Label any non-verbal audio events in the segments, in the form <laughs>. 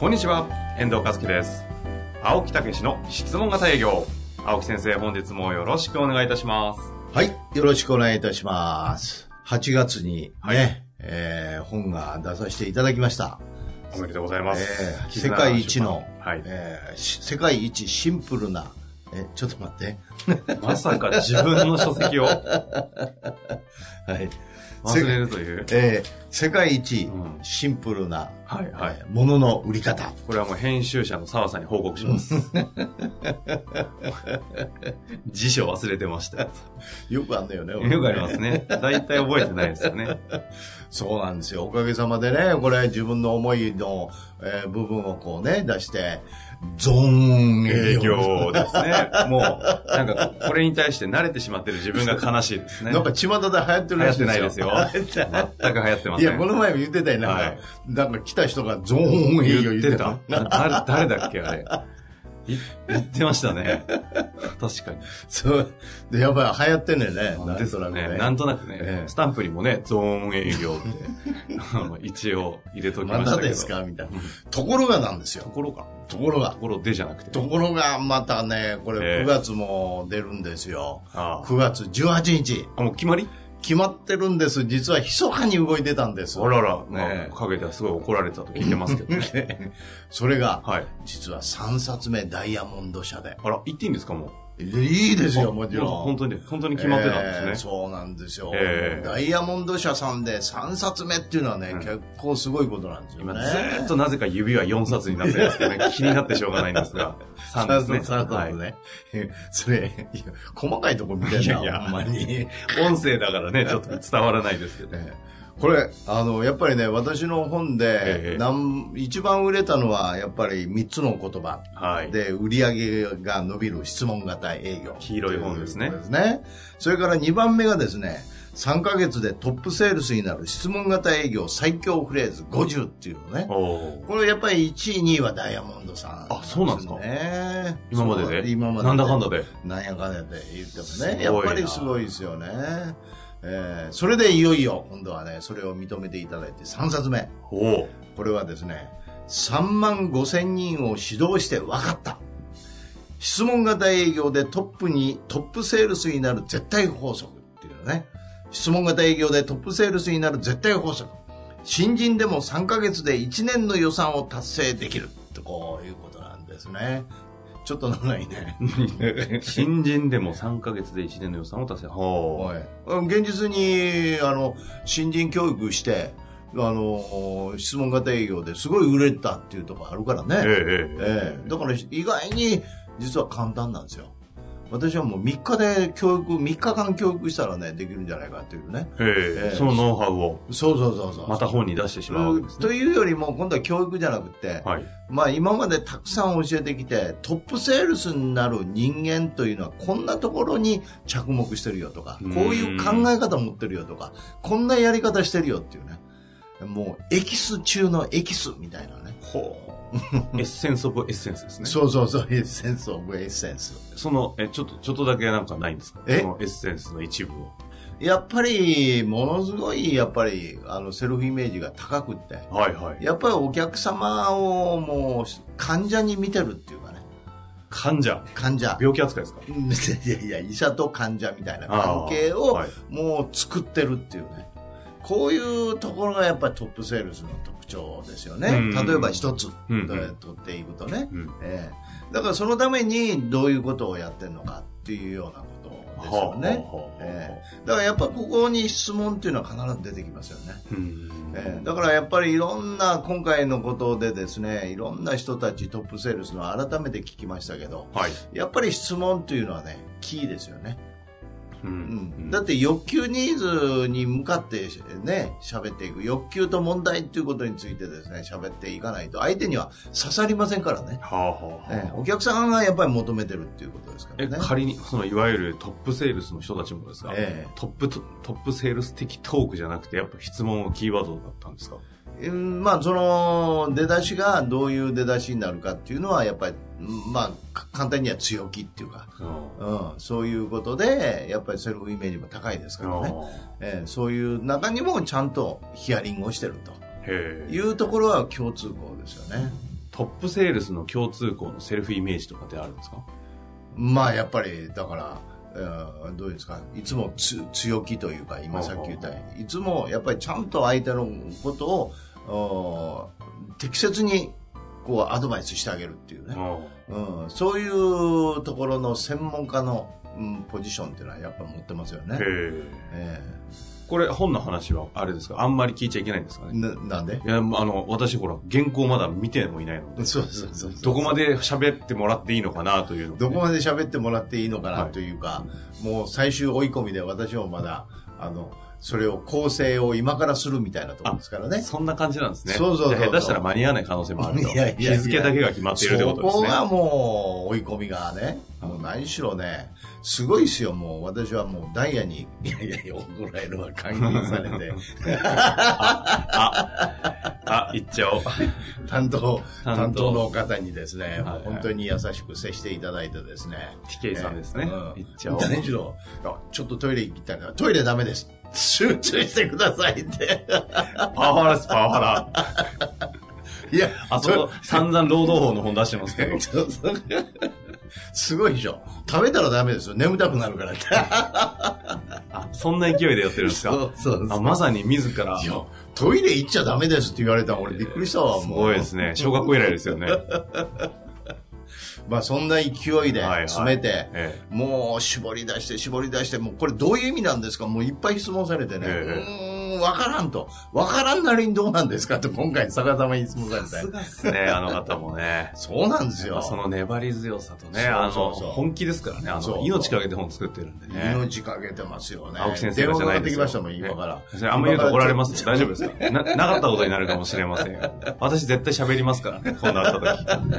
こんにちは、遠藤和樹です。青木武の質問型営業。青木先生、本日もよろしくお願いいたします。はい。よろしくお願いいたします。8月にね、はいえー本が出させていただきました。おめでとうございます。えー世界一の、はい。えーし世界一シンプルな、え、ちょっと待って。まさか自分の書籍を？<laughs> はい。忘れるという？えー世界一うんシンプルな、はいはい。えーものの売り方。これはもう編集者の澤さんに報告します。<laughs> 辞書忘れてました。よくあんだよね。よくありますね。大体覚えてないですよね。そうなんですよ。おかげさまでね、これ自分の思いの、えー部分をこうね、出して、ゾーン営営業。業ですね。もう、なんか、これに対して慣れてしまってる自分が悲しいですね。なんか巷で流行ってる流行っらしいてないですよ。<laughs> 全く流行ってません。いや、この前も言ってたよな。はいなんか来た人がゾーン営業言ってた。誰、誰だっけあれ。い言ってましたね。確かに。そう。で、やっぱり流行ってんねんね。なんですとなくね。なんとなくね、ええスタンプにもね、ゾーン営業って、<laughs> 一応入れときまましたけど。たですか？みたいな。ところがなんですよと。ころか。ところがと。ころでじゃなくて。ところが、またね、こええれ9月も出るんですよ。あ9月18日。あ。あ、もう決まり？決まってるんです。実は密かに動いてたんです。あらら、ねね、陰ではすごい怒られたと聞いてますけどね。<laughs> それが、はい。実は3冊目ダイヤモンド社で。あら、言っていいんですかもう？いいですよ、もちろん。本当に、本当に決まってたんですね。えーそうなんですよ、ええダイヤモンド社さんで3冊目っていうのはね、うん結構すごいことなんですよ今ね。ずーっとなぜか指は4冊になってるんですけどね、<laughs> 気になってしょうがないんですが、3ですね。3冊はいね。それ、いや細かいとこ見てんな、いやいやほんまに。音声だからね、ちょっと伝わらないですけど。ええこれ、あの、やっぱりね、私の本ええで、なん一番売れたのは、やっぱり3つの言葉。はい。で、売り上げが伸びる質問型営業。黄色い本ですねですね。それから2番目がですね、3ヶ月でトップセールスになる質問型営業最強フレーズ50っていうのね。これやっぱり1位、2位はダイヤモンドさん、あそうなんですか？ね。今までで？今までなんだかんだで？なんやかんやで言ってもね。やっぱりすごいですよね。えーそれでいよいよ今度はね、それを認めていただいて3冊目。おーこれはですね、3万5千人を指導して分かった。質問型営業でトップに、トップセールスになる絶対法則っていうね。質問型営業でトップセールスになる絶対法則。新人でも3ヶ月で1年の予算を達成できる。とこういうことなんですね。ちょっと長いね。新人でも3ヶ月で1年の予算を達成。ほはい現実に、あの、新人教育して、あの、質問型営業ですごい売れたっていうところあるからね。えええだから意外に実は簡単なんですよ。私はもう3日で教育、3日間教育したらね、できるんじゃないかっていうね。ええええそのノウハウをそうそうそうそう。また本に出してしまうね。というよりも、今度は教育じゃなくて、はい。まあ今までたくさん教えてきて、トップセールスになる人間というのはこんなところに着目してるよとか、こういう考え方持ってるよとか、こんなやり方してるよっていうね。もうエキス中のエキスみたいなね。ほう。 essence of essence ですね。そうそうそう、 essence of essence。その、え、ちょっと、ちょっとだけなんかないんですか？え？そのエッセンスの一部を。やっぱり、ものすごい、やっぱり、あの、セルフイメージが高くって、はいはい。やっぱりお客様をもう、患者に見てるっていうかね、患者？患者。病気扱いですか？う <laughs> んいやいや、医者と患者みたいな関係をもう作ってるっていうね。こういうところがやっぱりトップセールスの特徴ですよね。うん例えば一つうん取っていくとね。うん。ええだからそのためにどういうことをやってるのかっていうようなことですよね。はあはあはあええだからやっぱここに質問っていうのは必ず出てきますよね。うんええだからやっぱりいろんな今回のことでですね、いろんな人たちトップセールスの改めて聞きましたけど、はい。やっぱり質問っていうのはね、キーですよね。ううん。ん、だって欲求ニーズに向かってね、喋っていく。欲求と問題っていうことについてですね、喋っていかないと。相手には刺さりませんからね。はあはあはあ。ええ。お客さんがやっぱり求めてるっていうことですかえらね。仮に、そのいわゆるトップセールスの人たちもですか、ええ。トップト、トップセールス的トークじゃなくて、やっぱ質問がキーワードだったんですか？うんまあ、その、出だしがどういう出だしになるかっていうのは、やっぱり、うんまあ、か簡単には強気っていうか、うん、そういうことで、やっぱりセルフイメージも高いですからね。ええそういう中にもちゃんとヒアリングをしてる。というところは共通項ですよね。トップセールスの共通項のセルフイメージとかってあるんですか？まあ、やっぱり、だから、えーどうですか、いつもつ強気というか、今さっき言ったようにいつもやっぱりちゃんと相手のことを、お適切にこうアドバイスしてあげるっていうね。うん、そういうところの専門家の、うん、ポジションっていうのはやっぱ持ってますよね。へえ。え。これ本の話はあれですか？あんまり聞いちゃいけないんですかえね？ななんで？いや、あの、私ほら、原稿まだ見てもいないので、そうそうそうどこまで喋ってもらっていいのかなというね。どこまで喋ってもらっていいのかなはい。というか、もう最終追い込みで私もまだ、あの、それを構成を今からするみたいなところですからね。そんな感じなんですね。そうそう下手したら間に合わない可能性もあると。いやいや日付だけが決まっているってことですね。そこがもう追い込みがね、もう何しろね、すごいですよ、もう私はもうダイヤに、いやいやいや、怒られるわ、監禁されて、あ、言っちゃおう。担当、担当の方にですね、はいはい本当に優しく接していただいてですね。TK さんですね。うん言っちゃおう。何しろ、あちょっとトイレ行ったら、トイレダメです。集中してくださいって。パワハラです、パワハラ。いや、あそこ、散々労働法の本出してますけど。<laughs> すごいでしょ。食べたらダメですよ。眠たくなるからって。<laughs> あ、そんな勢いでやってるんですか？そうそうそうあまさに自ら。いや、トイレ行っちゃダメですって言われたら俺びっくりしたわ、もう。すごいですね。小学校以来ですよね。まあそんな勢いで詰めて、えもう絞り出して絞り出して、もうこれどういう意味なんですか？もういっぱい質問されてね。ええわからんと。わからんなりにどうなんですかと今回逆さまに質問されさすて。がっすね、<laughs> あの方もね。そうなんですよ。その粘り強さとね、あの、本気ですからね。あの、そう命かけて本作ってるんでね。命かけてますよね。青木先生がじゃないですよ。電話かかってきましたもん、今から。ねそれあんま言うと怒られますよ。<laughs> 大丈夫ですか？な、なかったことになるかもしれませんよ。私絶対喋りますからね、<laughs> 今度会った時。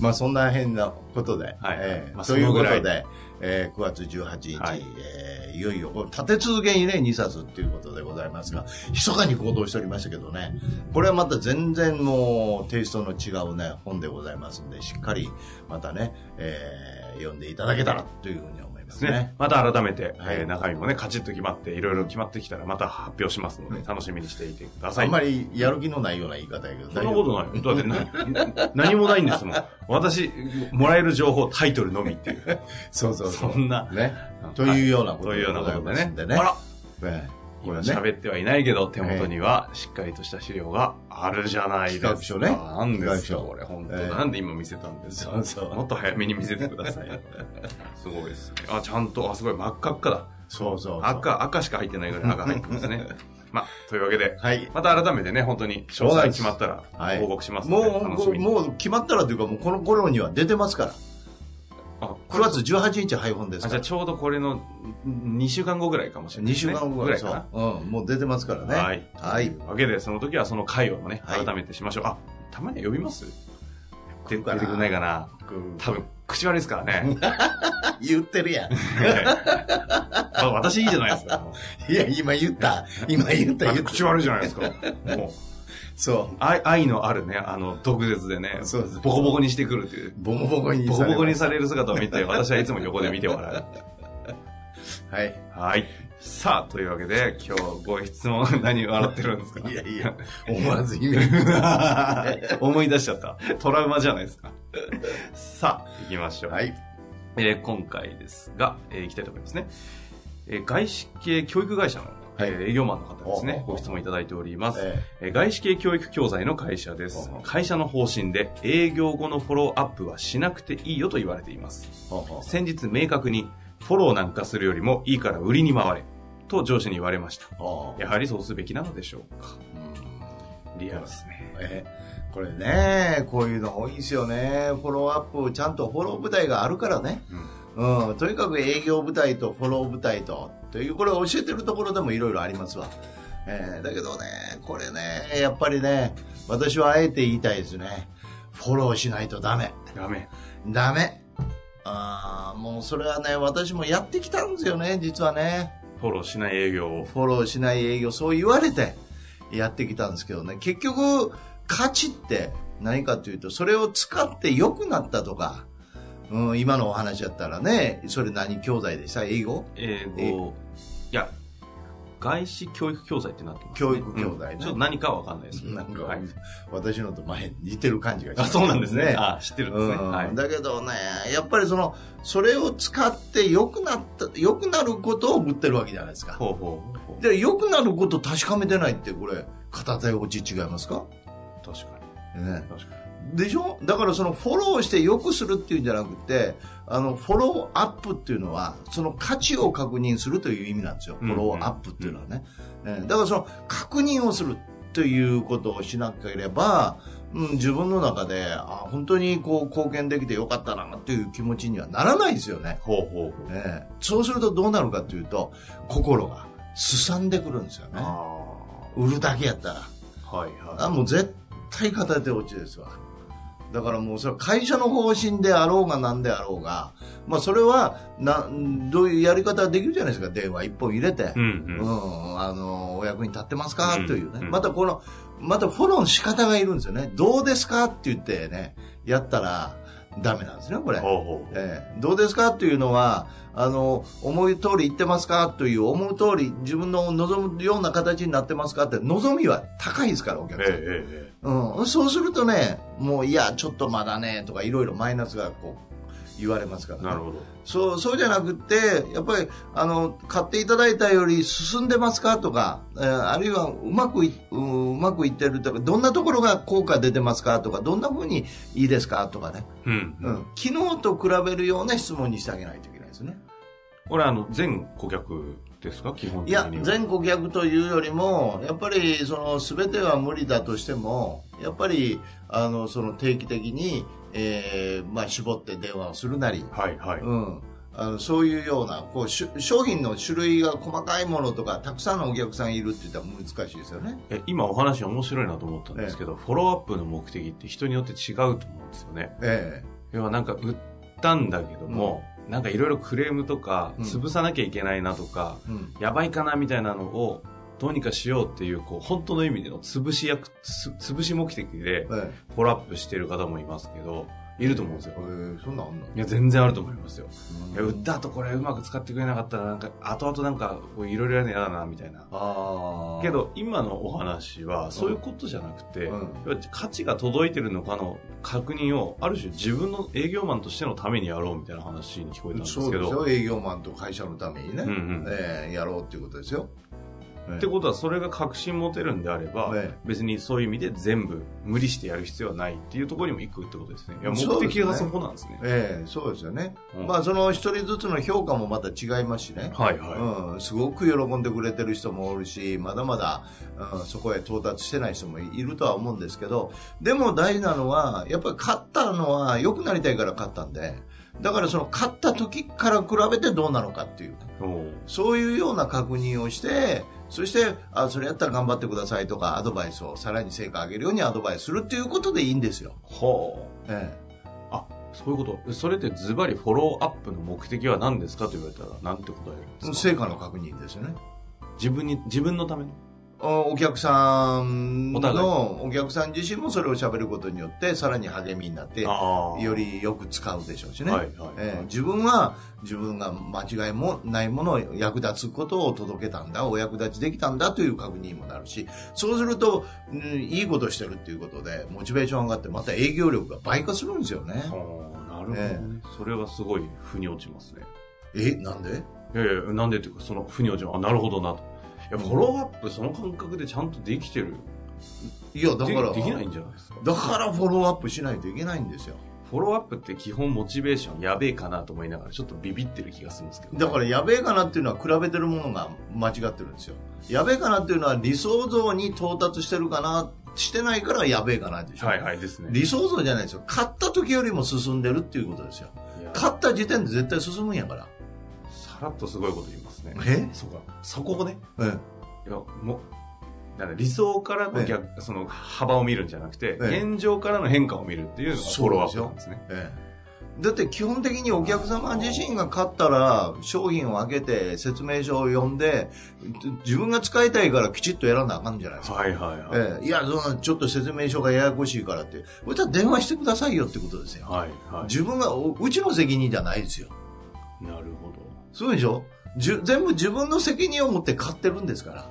まあそんな変なことで。はいええまあということで、えー9月18日、はい。えーいよいよ、これ立て続けにね、2冊っていうことでございますが、密かに行動しておりましたけどね、これはまた全然もうテイストの違うね、本でございますんで、しっかりまたね、えー読んでいただけたらというふうに思いますね。ね。また改めて、はいえー中身もね、カチッと決まって、いろいろ決まってきたらまた発表しますので、楽しみにしていてください。あんまりやる気のないような言い方やけど、そんなことないよ。<laughs> だってな、な何もないんですもん。私、もらえる情報、タイトルのみっていう。<laughs> そうそうそう。そんな。ね。というようなことというようなことでね。でね。あらええこ今。喋ってはいないけど、手元にはしっかりとした資料があるじゃないですか。ねなんですか、これ。本当、ええなんで今見せたんですか？もっと早めに見せてくださいよ。<laughs> すごいですね。あ、ちゃんと、あ、すごい、真っ赤っかだ。そうそう。赤、赤しか入ってないぐらい赤入ってますね。<laughs> まあ、というわけで、はい。また改めてね、本当に詳細決まったらはい報告しますので、もう、楽しみに。もう決まったらというか、もうこの頃には出てますから。あ、9月18日配本ですじゃあちょうどこれの2週間後ぐらいかもしれない2ですね。週間後ぐらいかな。うん、もう出てますからね。はい。はいわけで、その時はその回をね、はい改めてしましょう。あ、たまには呼びます？で出てくれないかな多分、口悪いですからね。<laughs> 言ってるやん。<laughs> あ私いいじゃないですか。いや、今言った。今言った、言った。口悪いじゃないですか。もう、そ愛愛のあるね、あの、毒舌でね、そうですボコボコにしてくるっていうう。。ボコボコにボコボコにされれる姿を見て、私はいつも横で見て笑う。<laughs> はい。はい。さあ、というわけで、今日ご質問、何笑ってるんですか？いやいや、思わずイメージ。<laughs> 思い出しちゃった。トラウマじゃないですか。さあ、行きましょう。はい。えー今回ですが、えー行きたいと思いますね。えー外資系教育会社の、はいえー営業マンの方ですね。おご質問いただいております。ええー外資系教育教材の会社ですお。会社の方針で営業後のフォローアップはしなくていいよと言われています。先日明確にフォローなんかするよりもいいから売りに回れと上司に言われました。やはりそうすべきなのでしょうか。うんリアルですね。えーこれね、こういうの多いですよね。フォローアップ、ちゃんとフォロー部隊があるからね。うんうん、とにかく営業部隊とフォロー部隊と、という、これ教えてるところでもいろいろありますわ。えーだけどね、これね、やっぱりね、私はあえて言いたいですね。フォローしないとダメ。ダメ。ダメ。あーもうそれはね、私もやってきたんですよね、実はね。フォローしない営業を。フォローしない営業、そう言われてやってきたんですけどね、結局、価値って何かというと、それを使って良くなったとか、うん、今のお話だったらね、それ何教材でした？英語？英語、いや、外資教育教材ってなってます、ね。教育教材ねうんちょっと何かはわかんないですけど。なんか、はい私のと前に似てる感じがしまあ、そうなんですね。あ、知ってるんですね。うんはい。だけどね、やっぱりその、それを使って良くなった、良くなることを売ってるわけじゃないですか。ほうほうほう。で、良くなること確かめてないって、これ、片手落ち違いますか？確かね。に。確かでしょ？だからそのフォローして良くするっていうんじゃなくて、あの、フォローアップっていうのは、その価値を確認するという意味なんですよ。フうんォローアップっていうのはね。えーだからその確認をするということをしなければ、うん、自分の中で、あ、本当にこう貢献できてよかったなっていう気持ちにはならないですよね。に。ほうほうほう。えーそうするとどうなるかというと、心がすさんでくるんですよね。あ売るだけやったら。あ。はいはい。あもう絶対片手落ちですわ。だからもうそれは会社の方針であろうが何であろうが、まあそれはな、どういうやり方ができるじゃないですか。電話一本入れて。うんあの、お役に立ってますか、うんというね。うんまたこの、またフォローの仕方がいるんですよね。どうですか？って言ってね、やったらダメなんですね、これ。ほう。ええどうですか？というのは、あの、思い通り言ってますか？という、思う通り自分の望むような形になってますか？って、望みは高いですから、お客さん。ええうん、そうするとね、もういや、ちょっとまだね、とかいろいろマイナスがこう、言われますから、え。なるほど。そう、そうじゃなくって、やっぱり、あの、買っていただいたより進んでますか？とか、えーあるいはうまくい、うまくいってるとか、どんなところが効果出てますか？とか、どんな風にいいですか？とかね、うん。うん、昨日と比べるような質問にしてあげないといけないですね。これあの、全顧客ですか？基本いや的には。、全顧客というよりも、やっぱり、その、すべては無理だとしても、やっぱり、あの、その、定期的に、えーまあ、絞って電話をするなり、はいはい。うん。あのそういうようなこうしゅ商品の種類が細かいものとかたくさんのお客さんいるって言ったら難しいですよね。え今お話面白いなと思ったんですけど、フォローアップの目的って人によって違うと思うんですよね。え要はなんか売ったんだけども、なんかいろいろクレームとか、うん潰さなきゃいけないなとか、えうん。やばいかなみたいなのをどうにかしようっていう、こう、本当の意味での潰し役、つ潰し目的でえフォローアップしてる方もいますけど、いると思うんですよえ。ええそんなんあんの？いや、全然あると思いますよ。いや、うん売った後これうまく使ってくれなかったら、なんか、後々なんか、こういろいろやるの嫌だな、みたいな。ああ。け、ど、今のお話は、そういうことじゃなくて、うん価値が届いてるのかの確認を、ある種自分の営業マンとしてのためにやろうみたいな話に聞こえたんですけど、そうですよ。営業マンと会社のためにね、うんうんええやろうっていうことですよ。ってことはそれが確信持てるんであれば、ええ別にそういう意味で全部無理してやる必要はないっていうところにも行くってことですね。いや目そうですね的がそこなんですね。ええそうですよね。うんまあ、その一人ずつの評価もまた違いますしね。はいはい。うん、すごく喜んでくれてる人もおるし、まだまだ、うん、そこへ到達してない人もいるとは思うんですけど、でも大事なのは、やっぱり勝ったのは良くなりたいから勝ったんで、だからその勝った時から比べてどうなのかっていう、おうそういうような確認をして、そして、あ、それやったら頑張ってくださいとか、アドバイスをさらに成果上げるようにアドバイスするっていうことでいいんですよ。ほう。えあ、そういうこと。それってズバリフォローアップの目的は何ですかと言われたら、なんて答えるんえですか？成果の確認ですよね。自分に、自分のための？おお客さんの、お客さん自身もそれを喋ることによって、さらに励みになって、あよりよく使うでしょうしね。はいはいええ自分は自分が間違いもないものを役立つことを届けたんだ、お役立ちできたんだという確認にもなるし、そうすると、うんいいことしてるっていうことで、モチベーション上がって、また営業力が倍化するんですよね。はあなるほどね、えそれはすごい腑に落ちますね。え、なんで？いやいや、なんでっていうか、その腑に落ちます。あ、なるほどなと。いや、フォローアップその感覚でちゃんとできてる。いや、だから、でできないんじゃないですか。だからフォローアップしないといけないんですよ。フォローアップって基本モチベーションやべえかなと思いながらちょっとビビってる気がするんですけど。だから、やべえかなっていうのは比べてるものが間違ってるんですよ。やべえかなっていうのは理想像に到達してるかなっしてないからやべえかなでしょ。はいはいですね。理想像じゃないですよ。買った時よりも進んでるっていうことですよ。買った時点で絶対進むんやから。さらっとすごいこと言いますね。え？そうか。そこをね、えいや、もう、なんだ理想からの逆、その幅を見るんじゃなくて、ええ現状からの変化を見るっていうのがフォローアップなんですね。ええだって基本的にお客様自身が買ったら商品を開けて説明書を読んで自分が使いたいからきちっとやらなあかんじゃないですか。はいはいはい。ええいや、そのちょっと説明書がややこしいからって。そしたら電話してくださいよってことですよ。はいはい。自分が、おうちの責任じゃないですよ。なるほど。そうでしょ？全部自分の責任を持って買ってるんですから。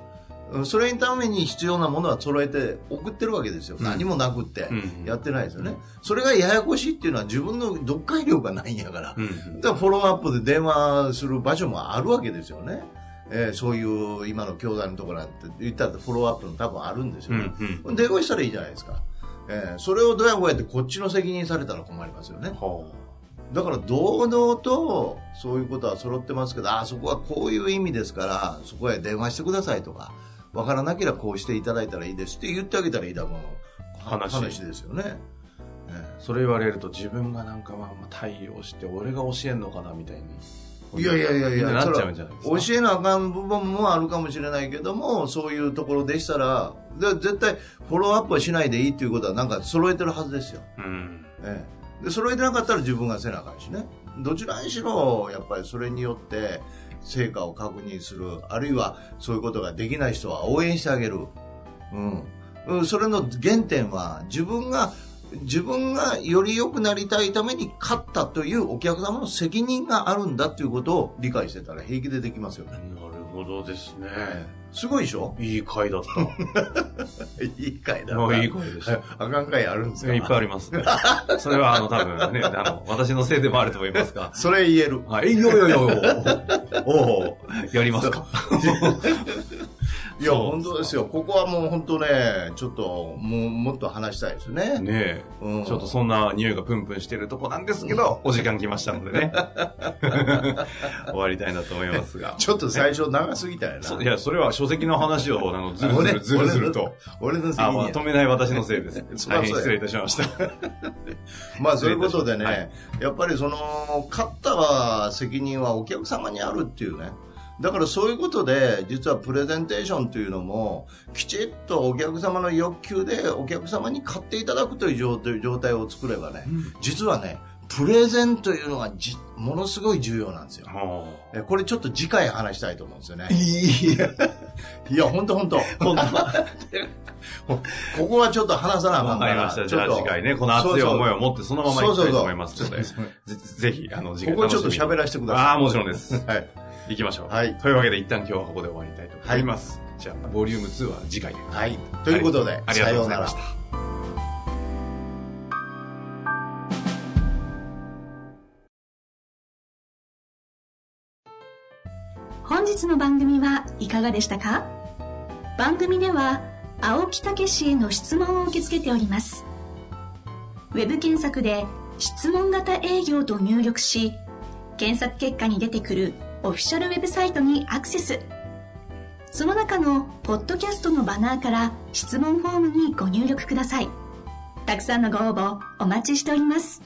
うんそれにために必要なものは揃えて送ってるわけですよ。うん何もなくってうんやってないですよね。それがややこしいっていうのは自分の読解力がないんやから。うん。だからフォローアップで電話する場所もあるわけですよね。えーそういう今の教材のところなんて言ったらフォローアップの多分あるんですうんよね。うん。電話したらいいじゃないですか。えーそれをどうやこうやってこっちの責任されたら困りますよね。はだから堂々とそういうことは揃ってますけど、あそこはこういう意味ですから、そこへ電話してくださいとか、わからなければこうしていただいたらいいですって言ってあげたらいいだろうの話話ですよね。それ言われると自分がなんかまあまあ対応して、俺が教えんのかなみたいに。えいやいやいやいや、みんななっちゃうんじゃないですか。教えなあかん部分もあるかもしれないけども、そういうところでしたら、で絶対フォローアップはしないでいいっていうことはなんか揃えてるはずですよ。うん。ええ、で揃えてなかったら自分がせなあかんしね。どちらにしろやっぱりそれによって成果を確認するあるいはそういうことができない人は応援してあげる、うん。うん、それの原点は自分が自分がより良くなりたいために勝ったというお客様の責任があるんだということを理解してたら平気でできますよね、なるほどですね。すごいでしょ？いい回だった。<laughs> いい回だもういい声でした。あかん回あるんですか？いっぱいあります。<laughs> それはあの多分ね、あの、私のせいでもあると思いますが。それ言えるはい、いやいやいやお <laughs> おやりますか。いや、本当ですよ。ここはもう本当ね、ちょっと、もう、もっと話したいですね。ねえ、うんちょっとそんな匂いがプンプンしてるとこなんですけど、お時間来ましたのでね。<laughs> 終わりたいなと思いますが。ちょっと最初長すぎたよな。そいや、それは書籍の話を、あの、ずるずる、ずるずると。俺の責あ、まあ、止めない私のせいです。<laughs> 大変失礼いたしました。<laughs> まあ、そういうことでね、はいやっぱりその、勝ったは責任はお客様にあるっていうね。だからそういうことで、実はプレゼンテーションというのも、きちっとお客様の欲求でお客様に買っていただくという状態を作ればね、実はね、プレゼンというのがじものすごい重要なんですよ。はえこれちょっと次回話したいと思うんですよね。いや、<laughs> いや、本当本当本当ここはちょっと話さなあかわんから。かりました。じゃあ次回ね、この熱い思いを持ってそのままいきたいと思いますので、そうそうぜぜひ、あの、次回ここちょっと喋らせてください。ああ、もちろんです。はい。行きましょう。はいというわけで一旦今日はここで終わりたいと思います。じゃあ、ボリューム2は次回で。はい。ということで、ありがとうございました。本日の番組はいかがでしたか？番組では青木武氏への質問を受け付けておりますウェブ検索で「質問型営業」と入力し検索結果に出てくるオフィシャルウェブサイトにアクセス。その中のポッドキャストのバナーから質問フォームにご入力ください。たくさんのご応募お待ちしております。